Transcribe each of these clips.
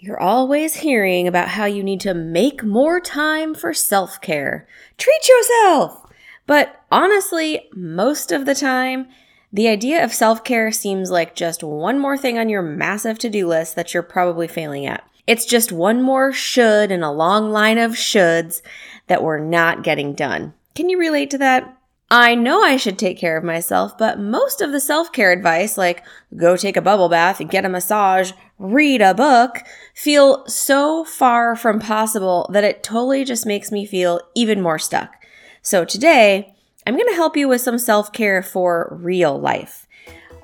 You're always hearing about how you need to make more time for self care. Treat yourself! But honestly, most of the time, the idea of self care seems like just one more thing on your massive to do list that you're probably failing at. It's just one more should in a long line of shoulds that we're not getting done. Can you relate to that? I know I should take care of myself, but most of the self care advice, like go take a bubble bath, and get a massage, read a book, feel so far from possible that it totally just makes me feel even more stuck. So today, I'm going to help you with some self care for real life.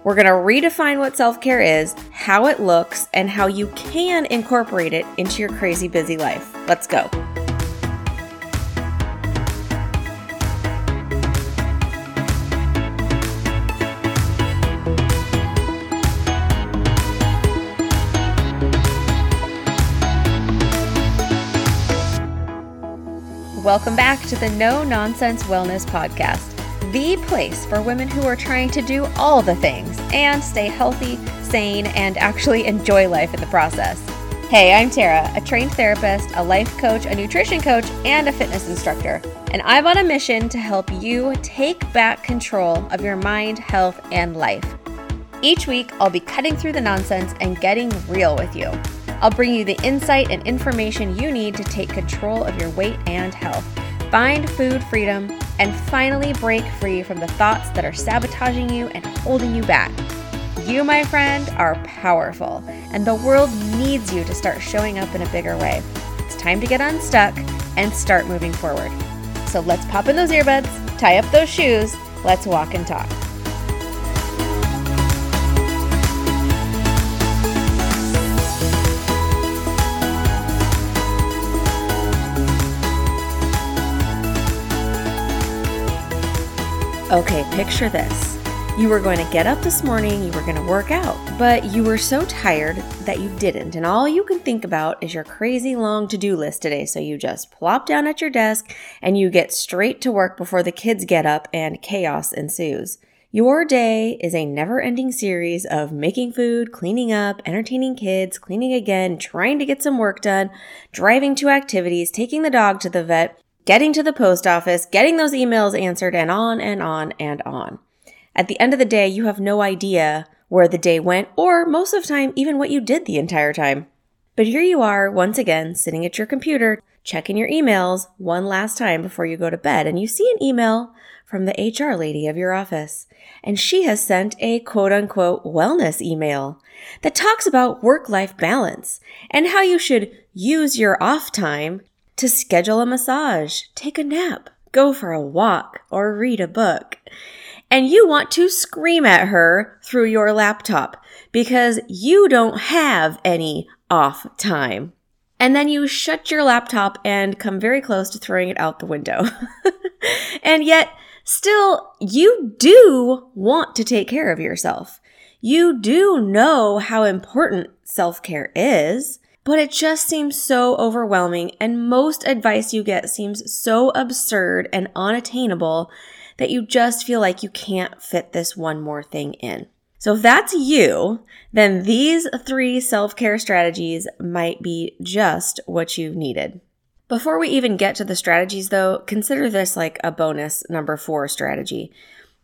We're going to redefine what self care is, how it looks, and how you can incorporate it into your crazy busy life. Let's go. Welcome back to the No Nonsense Wellness Podcast, the place for women who are trying to do all the things and stay healthy, sane, and actually enjoy life in the process. Hey, I'm Tara, a trained therapist, a life coach, a nutrition coach, and a fitness instructor. And I'm on a mission to help you take back control of your mind, health, and life. Each week, I'll be cutting through the nonsense and getting real with you. I'll bring you the insight and information you need to take control of your weight and health, find food freedom, and finally break free from the thoughts that are sabotaging you and holding you back. You, my friend, are powerful, and the world needs you to start showing up in a bigger way. It's time to get unstuck and start moving forward. So let's pop in those earbuds, tie up those shoes, let's walk and talk. Okay, picture this. You were going to get up this morning, you were going to work out, but you were so tired that you didn't. And all you can think about is your crazy long to do list today. So you just plop down at your desk and you get straight to work before the kids get up and chaos ensues. Your day is a never ending series of making food, cleaning up, entertaining kids, cleaning again, trying to get some work done, driving to activities, taking the dog to the vet, getting to the post office, getting those emails answered, and on and on and on. At the end of the day, you have no idea where the day went, or most of the time, even what you did the entire time. But here you are, once again, sitting at your computer, checking your emails one last time before you go to bed, and you see an email from the HR lady of your office. And she has sent a quote unquote wellness email that talks about work life balance and how you should use your off time to schedule a massage, take a nap, go for a walk, or read a book. And you want to scream at her through your laptop because you don't have any off time. And then you shut your laptop and come very close to throwing it out the window. and yet, still, you do want to take care of yourself. You do know how important self care is but it just seems so overwhelming, and most advice you get seems so absurd and unattainable that you just feel like you can't fit this one more thing in. So if that's you, then these three self care strategies might be just what you needed. Before we even get to the strategies, though, consider this like a bonus number four strategy.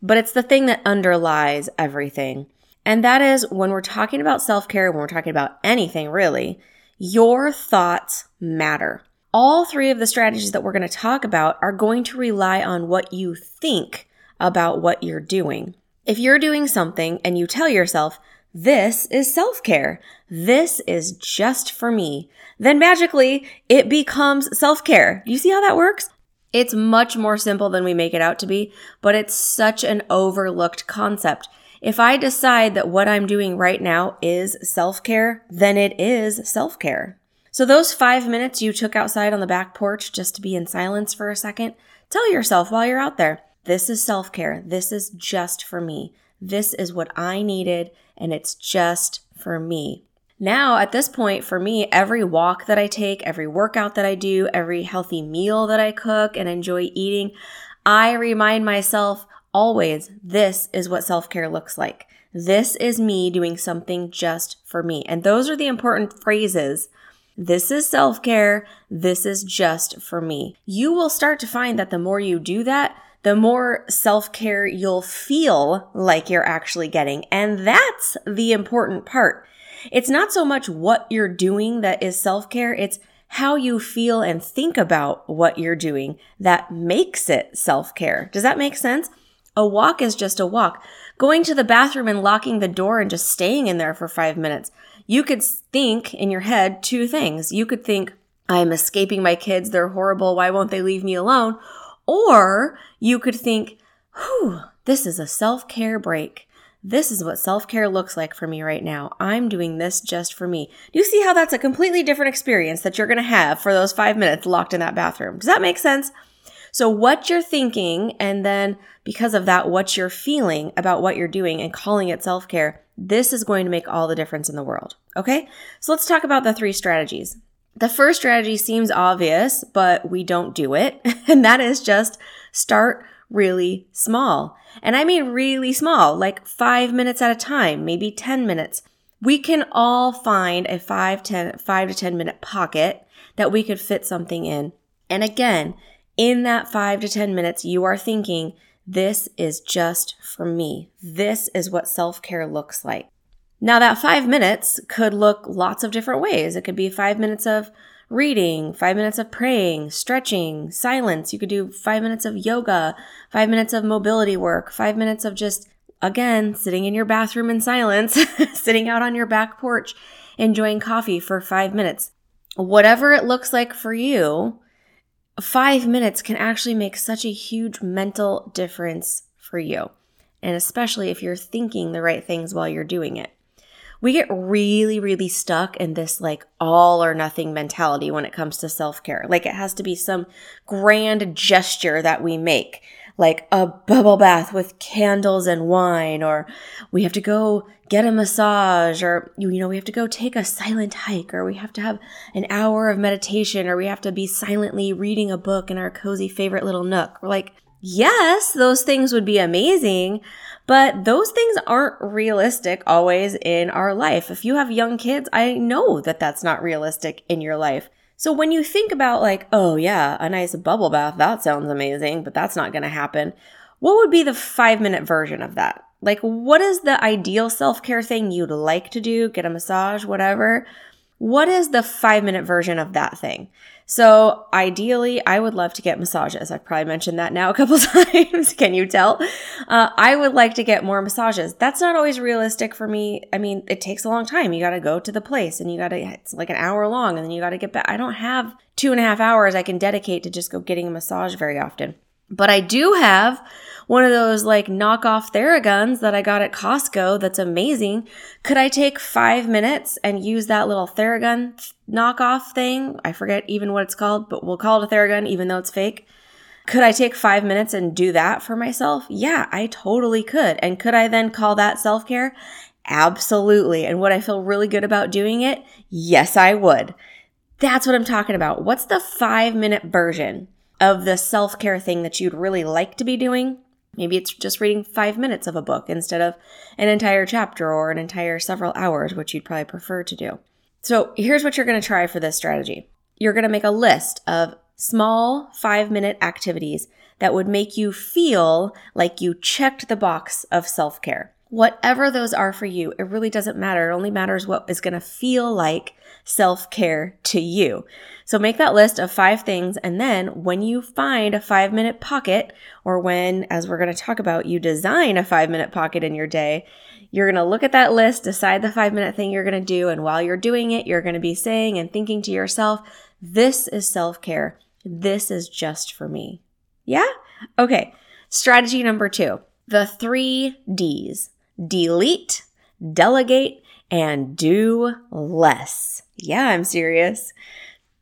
But it's the thing that underlies everything. And that is when we're talking about self care, when we're talking about anything really, your thoughts matter. All three of the strategies that we're going to talk about are going to rely on what you think about what you're doing. If you're doing something and you tell yourself, this is self care. This is just for me. Then magically it becomes self care. You see how that works? It's much more simple than we make it out to be, but it's such an overlooked concept. If I decide that what I'm doing right now is self care, then it is self care. So those five minutes you took outside on the back porch just to be in silence for a second, tell yourself while you're out there, this is self care. This is just for me. This is what I needed and it's just for me. Now, at this point, for me, every walk that I take, every workout that I do, every healthy meal that I cook and enjoy eating, I remind myself always, this is what self care looks like. This is me doing something just for me. And those are the important phrases. This is self care. This is just for me. You will start to find that the more you do that, the more self care you'll feel like you're actually getting. And that's the important part. It's not so much what you're doing that is self care. It's how you feel and think about what you're doing that makes it self care. Does that make sense? A walk is just a walk. Going to the bathroom and locking the door and just staying in there for five minutes. You could think in your head two things. You could think, I'm escaping my kids. They're horrible. Why won't they leave me alone? Or you could think, whew, this is a self care break. This is what self care looks like for me right now. I'm doing this just for me. Do you see how that's a completely different experience that you're going to have for those five minutes locked in that bathroom? Does that make sense? So, what you're thinking, and then because of that, what you're feeling about what you're doing and calling it self care, this is going to make all the difference in the world. Okay? So, let's talk about the three strategies. The first strategy seems obvious, but we don't do it. And that is just start really small. And I mean really small, like five minutes at a time, maybe 10 minutes. We can all find a five, 10, five to 10 minute pocket that we could fit something in. And again, in that five to 10 minutes, you are thinking, this is just for me. This is what self care looks like. Now, that five minutes could look lots of different ways. It could be five minutes of reading, five minutes of praying, stretching, silence. You could do five minutes of yoga, five minutes of mobility work, five minutes of just, again, sitting in your bathroom in silence, sitting out on your back porch, enjoying coffee for five minutes. Whatever it looks like for you, five minutes can actually make such a huge mental difference for you. And especially if you're thinking the right things while you're doing it we get really, really stuck in this like all or nothing mentality when it comes to self care. Like it has to be some grand gesture that we make, like a bubble bath with candles and wine, or we have to go get a massage, or, you know, we have to go take a silent hike, or we have to have an hour of meditation, or we have to be silently reading a book in our cozy favorite little nook. We're like, yes, those things would be amazing. But those things aren't realistic always in our life. If you have young kids, I know that that's not realistic in your life. So when you think about like, oh yeah, a nice bubble bath, that sounds amazing, but that's not going to happen. What would be the 5 minute version of that? Like what is the ideal self-care thing you'd like to do? Get a massage, whatever. What is the 5 minute version of that thing? So ideally, I would love to get massages. I've probably mentioned that now a couple times. Can you tell? Uh, I would like to get more massages. That's not always realistic for me. I mean, it takes a long time. You got to go to the place and you got to, it's like an hour long and then you got to get back. I don't have two and a half hours I can dedicate to just go getting a massage very often. But I do have one of those like knockoff Theraguns that I got at Costco that's amazing. Could I take five minutes and use that little Theragun knockoff thing? I forget even what it's called, but we'll call it a Theragun even though it's fake. Could I take five minutes and do that for myself? Yeah, I totally could. And could I then call that self care? Absolutely. And would I feel really good about doing it? Yes, I would. That's what I'm talking about. What's the five minute version of the self care thing that you'd really like to be doing? Maybe it's just reading five minutes of a book instead of an entire chapter or an entire several hours, which you'd probably prefer to do. So here's what you're going to try for this strategy. You're going to make a list of small five minute activities that would make you feel like you checked the box of self care. Whatever those are for you, it really doesn't matter. It only matters what is going to feel like self care to you. So make that list of five things. And then when you find a five minute pocket, or when, as we're going to talk about, you design a five minute pocket in your day, you're going to look at that list, decide the five minute thing you're going to do. And while you're doing it, you're going to be saying and thinking to yourself, this is self care. This is just for me. Yeah? Okay. Strategy number two the three D's delete, delegate, and do less. Yeah, I'm serious.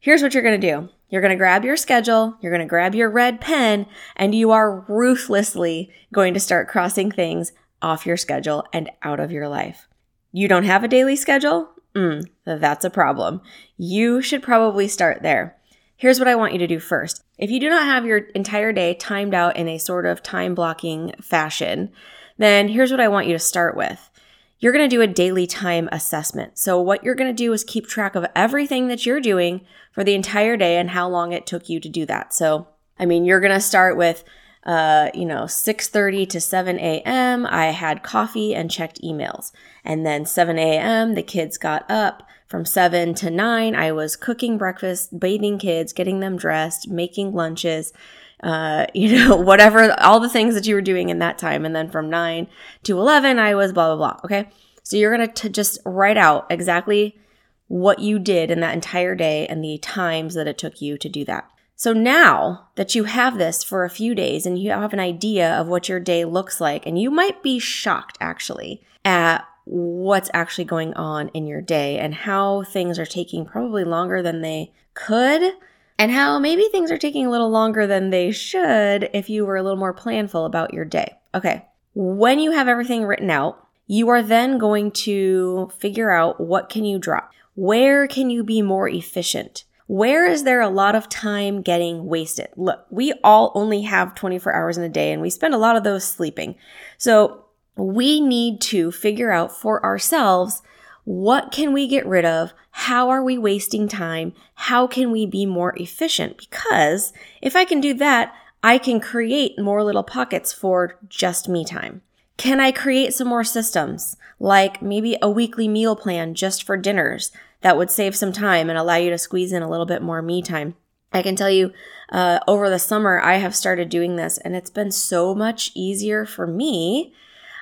Here's what you're going to do. You're going to grab your schedule, you're going to grab your red pen, and you are ruthlessly going to start crossing things off your schedule and out of your life. You don't have a daily schedule? Mm, that's a problem. You should probably start there. Here's what I want you to do first. If you do not have your entire day timed out in a sort of time blocking fashion, then here's what I want you to start with. you're going to do a daily time assessment. So, what you're going to do is keep track of everything that you're doing for the entire day and how long it took you to do that. So, I mean, you're going to start with uh, you know, 6:30 to 7 a.m. I had coffee and checked emails. And then 7 a.m. the kids got up. From 7 to 9, I was cooking breakfast, bathing kids, getting them dressed, making lunches, uh, you know, whatever, all the things that you were doing in that time. And then from 9 to 11, I was blah, blah, blah. Okay. So you're going to just write out exactly what you did in that entire day and the times that it took you to do that. So now that you have this for a few days and you have an idea of what your day looks like, and you might be shocked actually at what's actually going on in your day and how things are taking probably longer than they could and how maybe things are taking a little longer than they should if you were a little more planful about your day. Okay. When you have everything written out, you are then going to figure out what can you drop? Where can you be more efficient? Where is there a lot of time getting wasted? Look, we all only have 24 hours in a day and we spend a lot of those sleeping. So we need to figure out for ourselves what can we get rid of? How are we wasting time? How can we be more efficient? Because if I can do that, I can create more little pockets for just me time. Can I create some more systems like maybe a weekly meal plan just for dinners that would save some time and allow you to squeeze in a little bit more me time? I can tell you, uh, over the summer, I have started doing this and it's been so much easier for me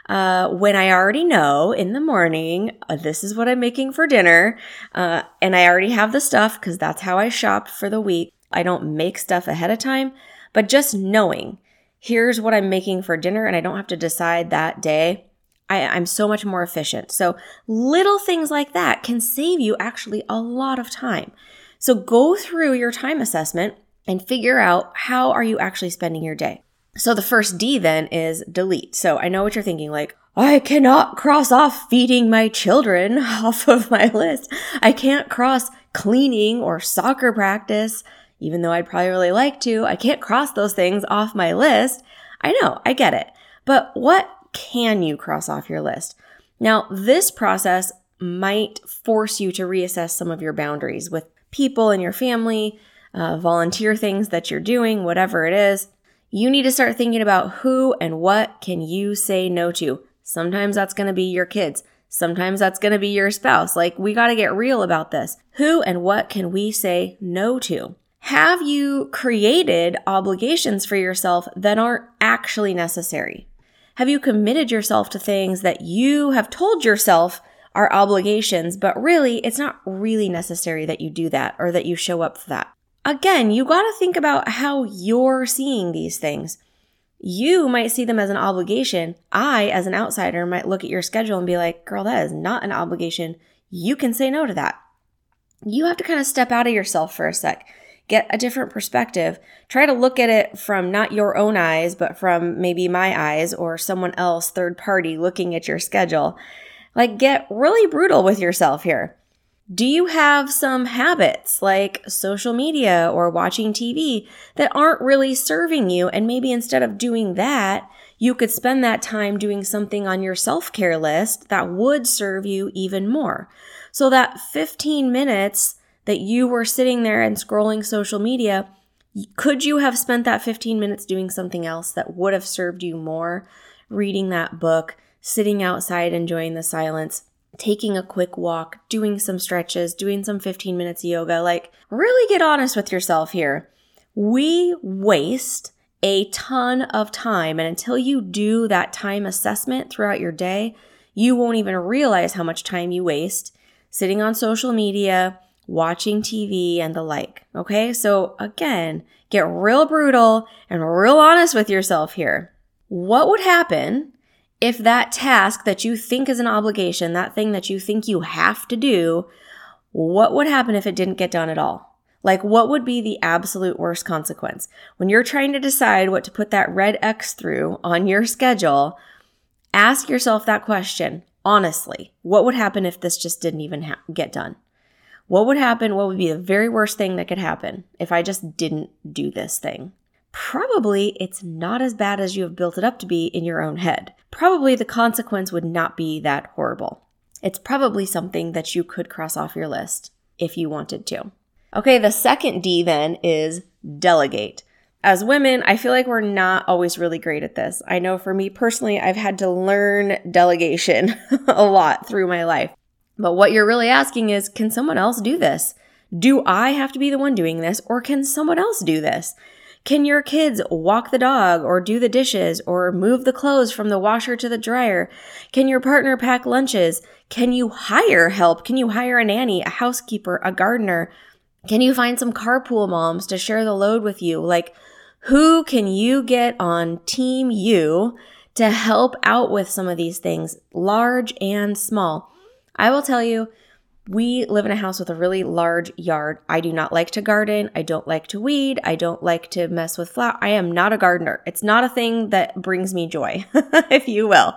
uh, when I already know in the morning, uh, this is what I'm making for dinner, uh, and I already have the stuff because that's how I shop for the week. I don't make stuff ahead of time, but just knowing here's what I'm making for dinner and I don't have to decide that day. I, I'm so much more efficient. So little things like that can save you actually a lot of time. So go through your time assessment and figure out how are you actually spending your day. So the first D then is delete. So I know what you're thinking, like, I cannot cross off feeding my children off of my list. I can't cross cleaning or soccer practice, even though I'd probably really like to. I can't cross those things off my list. I know, I get it. But what can you cross off your list? Now, this process might force you to reassess some of your boundaries with people in your family, uh, volunteer things that you're doing, whatever it is you need to start thinking about who and what can you say no to. Sometimes that's going to be your kids. Sometimes that's going to be your spouse. Like, we got to get real about this. Who and what can we say no to? Have you created obligations for yourself that aren't actually necessary? Have you committed yourself to things that you have told yourself are obligations, but really it's not really necessary that you do that or that you show up for that? Again, you got to think about how you're seeing these things. You might see them as an obligation. I, as an outsider, might look at your schedule and be like, girl, that is not an obligation. You can say no to that. You have to kind of step out of yourself for a sec, get a different perspective, try to look at it from not your own eyes, but from maybe my eyes or someone else, third party, looking at your schedule. Like, get really brutal with yourself here. Do you have some habits like social media or watching TV that aren't really serving you? And maybe instead of doing that, you could spend that time doing something on your self care list that would serve you even more. So that 15 minutes that you were sitting there and scrolling social media, could you have spent that 15 minutes doing something else that would have served you more? Reading that book, sitting outside enjoying the silence, taking a quick walk, doing some stretches, doing some 15 minutes of yoga. Like, really get honest with yourself here. We waste a ton of time. And until you do that time assessment throughout your day, you won't even realize how much time you waste sitting on social media, watching TV, and the like. Okay. So again, get real brutal and real honest with yourself here. What would happen if that task that you think is an obligation, that thing that you think you have to do, what would happen if it didn't get done at all? Like, what would be the absolute worst consequence? When you're trying to decide what to put that red X through on your schedule, ask yourself that question honestly. What would happen if this just didn't even ha- get done? What would happen? What would be the very worst thing that could happen if I just didn't do this thing? Probably it's not as bad as you have built it up to be in your own head. Probably the consequence would not be that horrible. It's probably something that you could cross off your list if you wanted to. Okay, the second D then is delegate. As women, I feel like we're not always really great at this. I know for me personally, I've had to learn delegation a lot through my life. But what you're really asking is can someone else do this? Do I have to be the one doing this or can someone else do this? Can your kids walk the dog or do the dishes or move the clothes from the washer to the dryer? Can your partner pack lunches? Can you hire help? Can you hire a nanny, a housekeeper, a gardener? Can you find some carpool moms to share the load with you? Like, who can you get on Team You to help out with some of these things, large and small? I will tell you, we live in a house with a really large yard. I do not like to garden. I don't like to weed. I don't like to mess with flower. I am not a gardener. It's not a thing that brings me joy, if you will.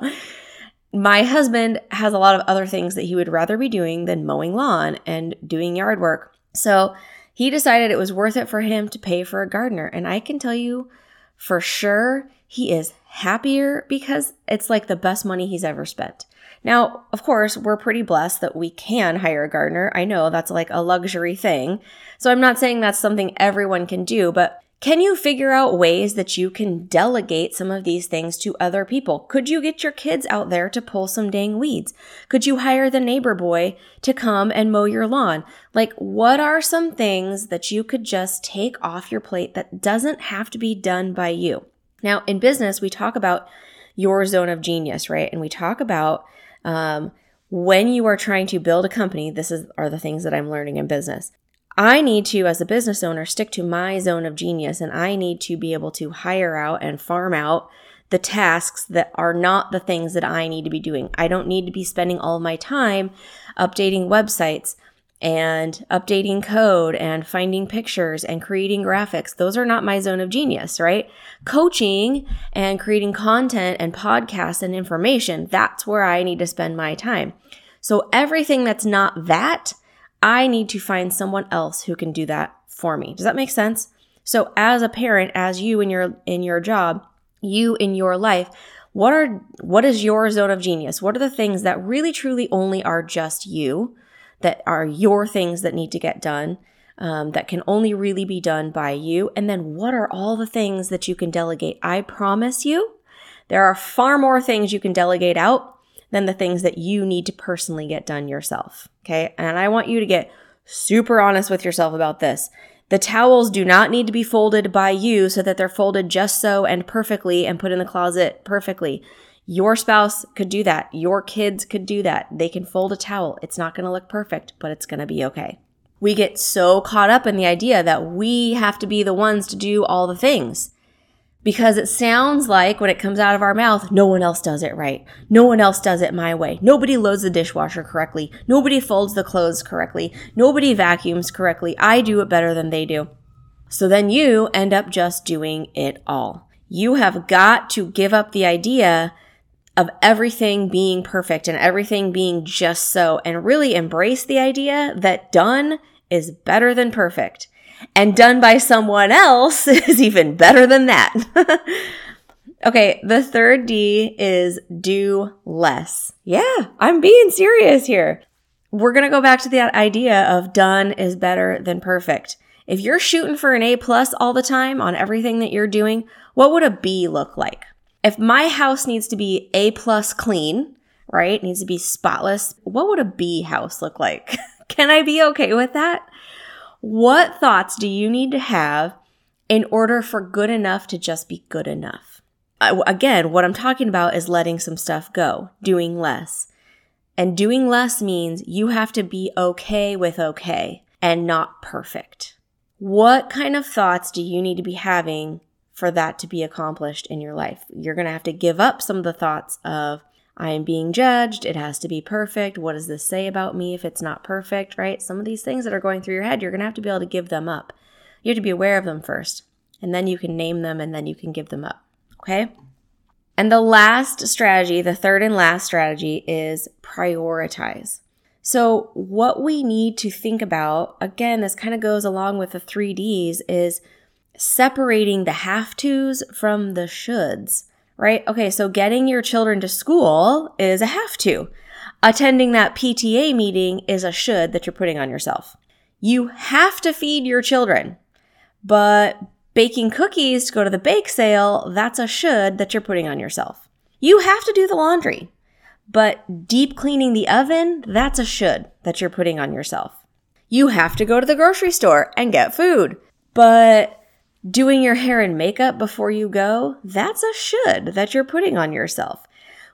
My husband has a lot of other things that he would rather be doing than mowing lawn and doing yard work. So he decided it was worth it for him to pay for a gardener. And I can tell you for sure he is happier because it's like the best money he's ever spent. Now, of course, we're pretty blessed that we can hire a gardener. I know that's like a luxury thing. So I'm not saying that's something everyone can do, but can you figure out ways that you can delegate some of these things to other people? Could you get your kids out there to pull some dang weeds? Could you hire the neighbor boy to come and mow your lawn? Like, what are some things that you could just take off your plate that doesn't have to be done by you? Now, in business, we talk about your zone of genius, right? And we talk about um, when you are trying to build a company, this is are the things that I'm learning in business. I need to, as a business owner, stick to my zone of genius, and I need to be able to hire out and farm out the tasks that are not the things that I need to be doing. I don't need to be spending all of my time updating websites, and updating code and finding pictures and creating graphics. Those are not my zone of genius, right? Coaching and creating content and podcasts and information, that's where I need to spend my time. So everything that's not that, I need to find someone else who can do that for me. Does that make sense? So as a parent, as you in your in your job, you in your life, what are what is your zone of genius? What are the things that really truly only are just you? That are your things that need to get done um, that can only really be done by you? And then what are all the things that you can delegate? I promise you, there are far more things you can delegate out than the things that you need to personally get done yourself. Okay. And I want you to get super honest with yourself about this. The towels do not need to be folded by you so that they're folded just so and perfectly and put in the closet perfectly. Your spouse could do that. Your kids could do that. They can fold a towel. It's not going to look perfect, but it's going to be okay. We get so caught up in the idea that we have to be the ones to do all the things because it sounds like when it comes out of our mouth, no one else does it right. No one else does it my way. Nobody loads the dishwasher correctly. Nobody folds the clothes correctly. Nobody vacuums correctly. I do it better than they do. So then you end up just doing it all. You have got to give up the idea of everything being perfect and everything being just so, and really embrace the idea that done is better than perfect. And done by someone else is even better than that. okay, the third D is do less. Yeah, I'm being serious here. We're going to go back to that idea of done is better than perfect. If you're shooting for an A plus all the time on everything that you're doing, what would a B look like? If my house needs to be A plus clean, right? It needs to be spotless. What would a B house look like? Can I be okay with that? What thoughts do you need to have in order for good enough to just be good enough? again, what I'm talking about is letting some stuff go, doing less. And doing less means you have to be okay with okay and not perfect. What kind of thoughts do you need to be having for that to be accomplished in your life. You're going to have to give up some of the thoughts of, I am being judged. It has to be perfect. What does this say about me if it's not perfect, right? Some of these things that are going through your head, you're going to have to be able to give them up. You have to be aware of them first, and then you can name them and then you can give them up. Okay? And the last strategy, the third and last strategy is prioritize. So, what we need to think about, again, this kind of goes along with the three Ds, is separating the have tos from the shoulds, right? Okay, so getting your children to school is a have to. Attending that PTA meeting is a should that you're putting on yourself. You have to feed your children, but baking cookies to go to the bake sale, that's a should that you're putting on yourself. You have to do the laundry, but deep cleaning the oven, that's a should that you're putting on yourself. You have to go to the grocery store and get food, but Doing your hair and makeup before you go, that's a should that you're putting on yourself.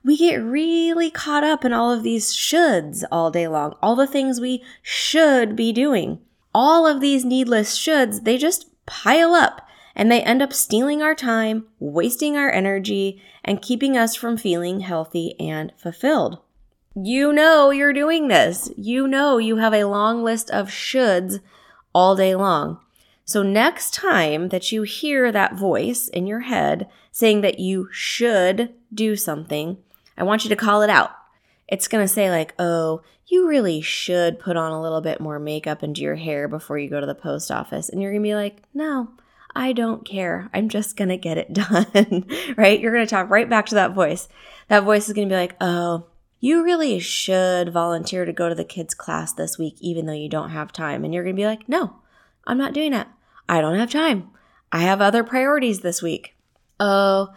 We get really caught up in all of these shoulds all day long, all the things we should be doing. All of these needless shoulds, they just pile up and they end up stealing our time, wasting our energy, and keeping us from feeling healthy and fulfilled. You know you're doing this. You know you have a long list of shoulds all day long. So, next time that you hear that voice in your head saying that you should do something, I want you to call it out. It's going to say, like, oh, you really should put on a little bit more makeup into your hair before you go to the post office. And you're going to be like, no, I don't care. I'm just going to get it done, right? You're going to talk right back to that voice. That voice is going to be like, oh, you really should volunteer to go to the kids' class this week, even though you don't have time. And you're going to be like, no, I'm not doing it. I don't have time. I have other priorities this week. Oh,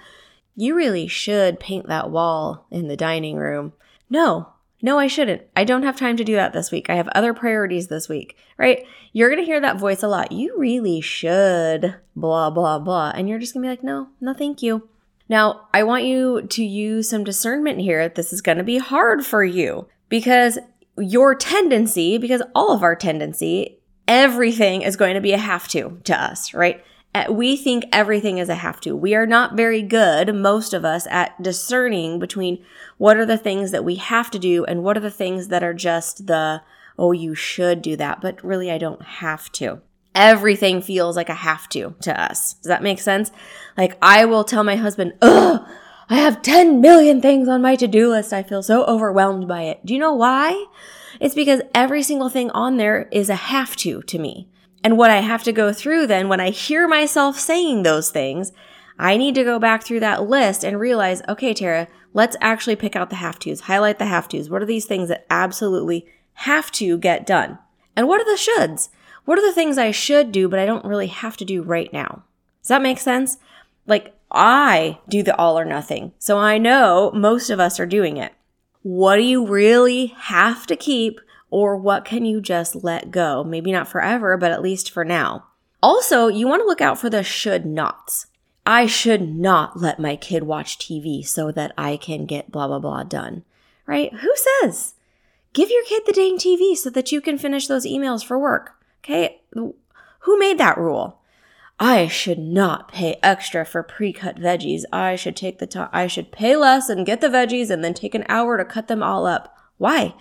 you really should paint that wall in the dining room. No, no, I shouldn't. I don't have time to do that this week. I have other priorities this week, right? You're going to hear that voice a lot. You really should, blah, blah, blah. And you're just going to be like, no, no, thank you. Now, I want you to use some discernment here. This is going to be hard for you because your tendency, because all of our tendency everything is going to be a have to to us, right? Uh, we think everything is a have to. We are not very good, most of us, at discerning between what are the things that we have to do and what are the things that are just the, oh, you should do that, but really I don't have to. Everything feels like a have to to us. Does that make sense? Like I will tell my husband, ugh, I have 10 million things on my to do list. I feel so overwhelmed by it. Do you know why? It's because every single thing on there is a have to to me. And what I have to go through then when I hear myself saying those things, I need to go back through that list and realize, okay, Tara, let's actually pick out the have tos, highlight the have tos. What are these things that absolutely have to get done? And what are the shoulds? What are the things I should do, but I don't really have to do right now? Does that make sense? Like, I do the all or nothing. So I know most of us are doing it. What do you really have to keep or what can you just let go? Maybe not forever, but at least for now. Also, you want to look out for the should nots. I should not let my kid watch TV so that I can get blah, blah, blah done. Right? Who says? Give your kid the dang TV so that you can finish those emails for work. Okay? Who made that rule? I should not pay extra for pre-cut veggies. I should take the time, I should pay less and get the veggies and then take an hour to cut them all up. Why?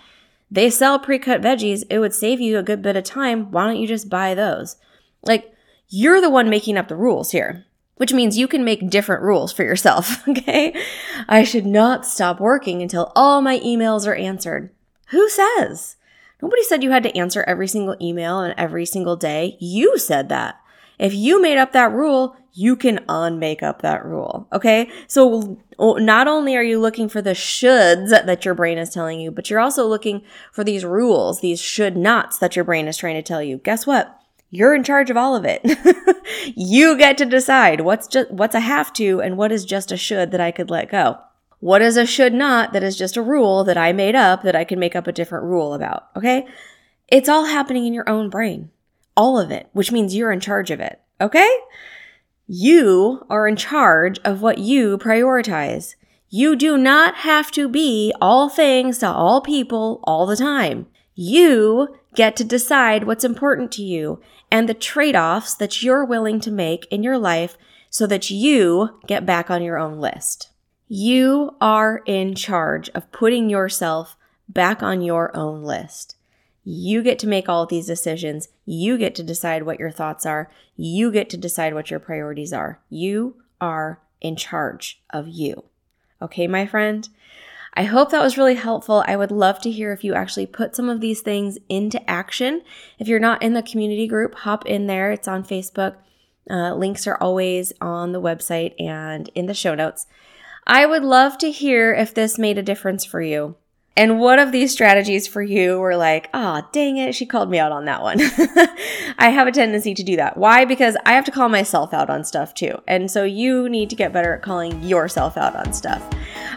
They sell pre-cut veggies. It would save you a good bit of time. Why don't you just buy those? Like, you're the one making up the rules here, which means you can make different rules for yourself. Okay. I should not stop working until all my emails are answered. Who says? Nobody said you had to answer every single email and every single day. You said that. If you made up that rule, you can unmake up that rule. Okay. So not only are you looking for the shoulds that your brain is telling you, but you're also looking for these rules, these should nots that your brain is trying to tell you. Guess what? You're in charge of all of it. you get to decide what's just, what's a have to and what is just a should that I could let go. What is a should not that is just a rule that I made up that I can make up a different rule about. Okay. It's all happening in your own brain all of it, which means you're in charge of it. Okay? You are in charge of what you prioritize. You do not have to be all things to all people all the time. You get to decide what's important to you and the trade offs that you're willing to make in your life so that you get back on your own list. You are in charge of putting yourself back on your own list. You get to make all of these decisions. You get to decide what your thoughts are. You get to decide what your priorities are. You are in charge of you. Okay, my friend? I hope that was really helpful. I would love to hear if you actually put some of these things into action. If you're not in the community group, hop in there. It's on Facebook. Uh, links are always on the website and in the show notes. I would love to hear if this made a difference for you. And what of these strategies for you were like, ah, oh, dang it, she called me out on that one. I have a tendency to do that. Why? Because I have to call myself out on stuff too. And so you need to get better at calling yourself out on stuff.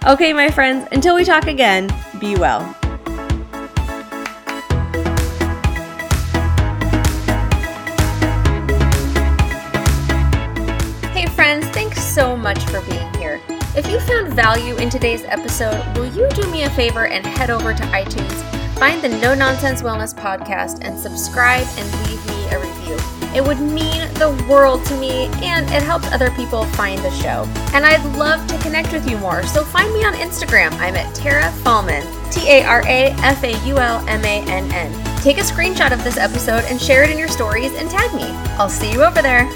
Okay, my friends, until we talk again, be well. Hey, friends, thanks so much for being. If you found value in today's episode, will you do me a favor and head over to iTunes, find the No Nonsense Wellness podcast, and subscribe and leave me a review? It would mean the world to me and it helps other people find the show. And I'd love to connect with you more, so find me on Instagram. I'm at Tara Faulmann, T A R A F A U L M A N N. Take a screenshot of this episode and share it in your stories and tag me. I'll see you over there.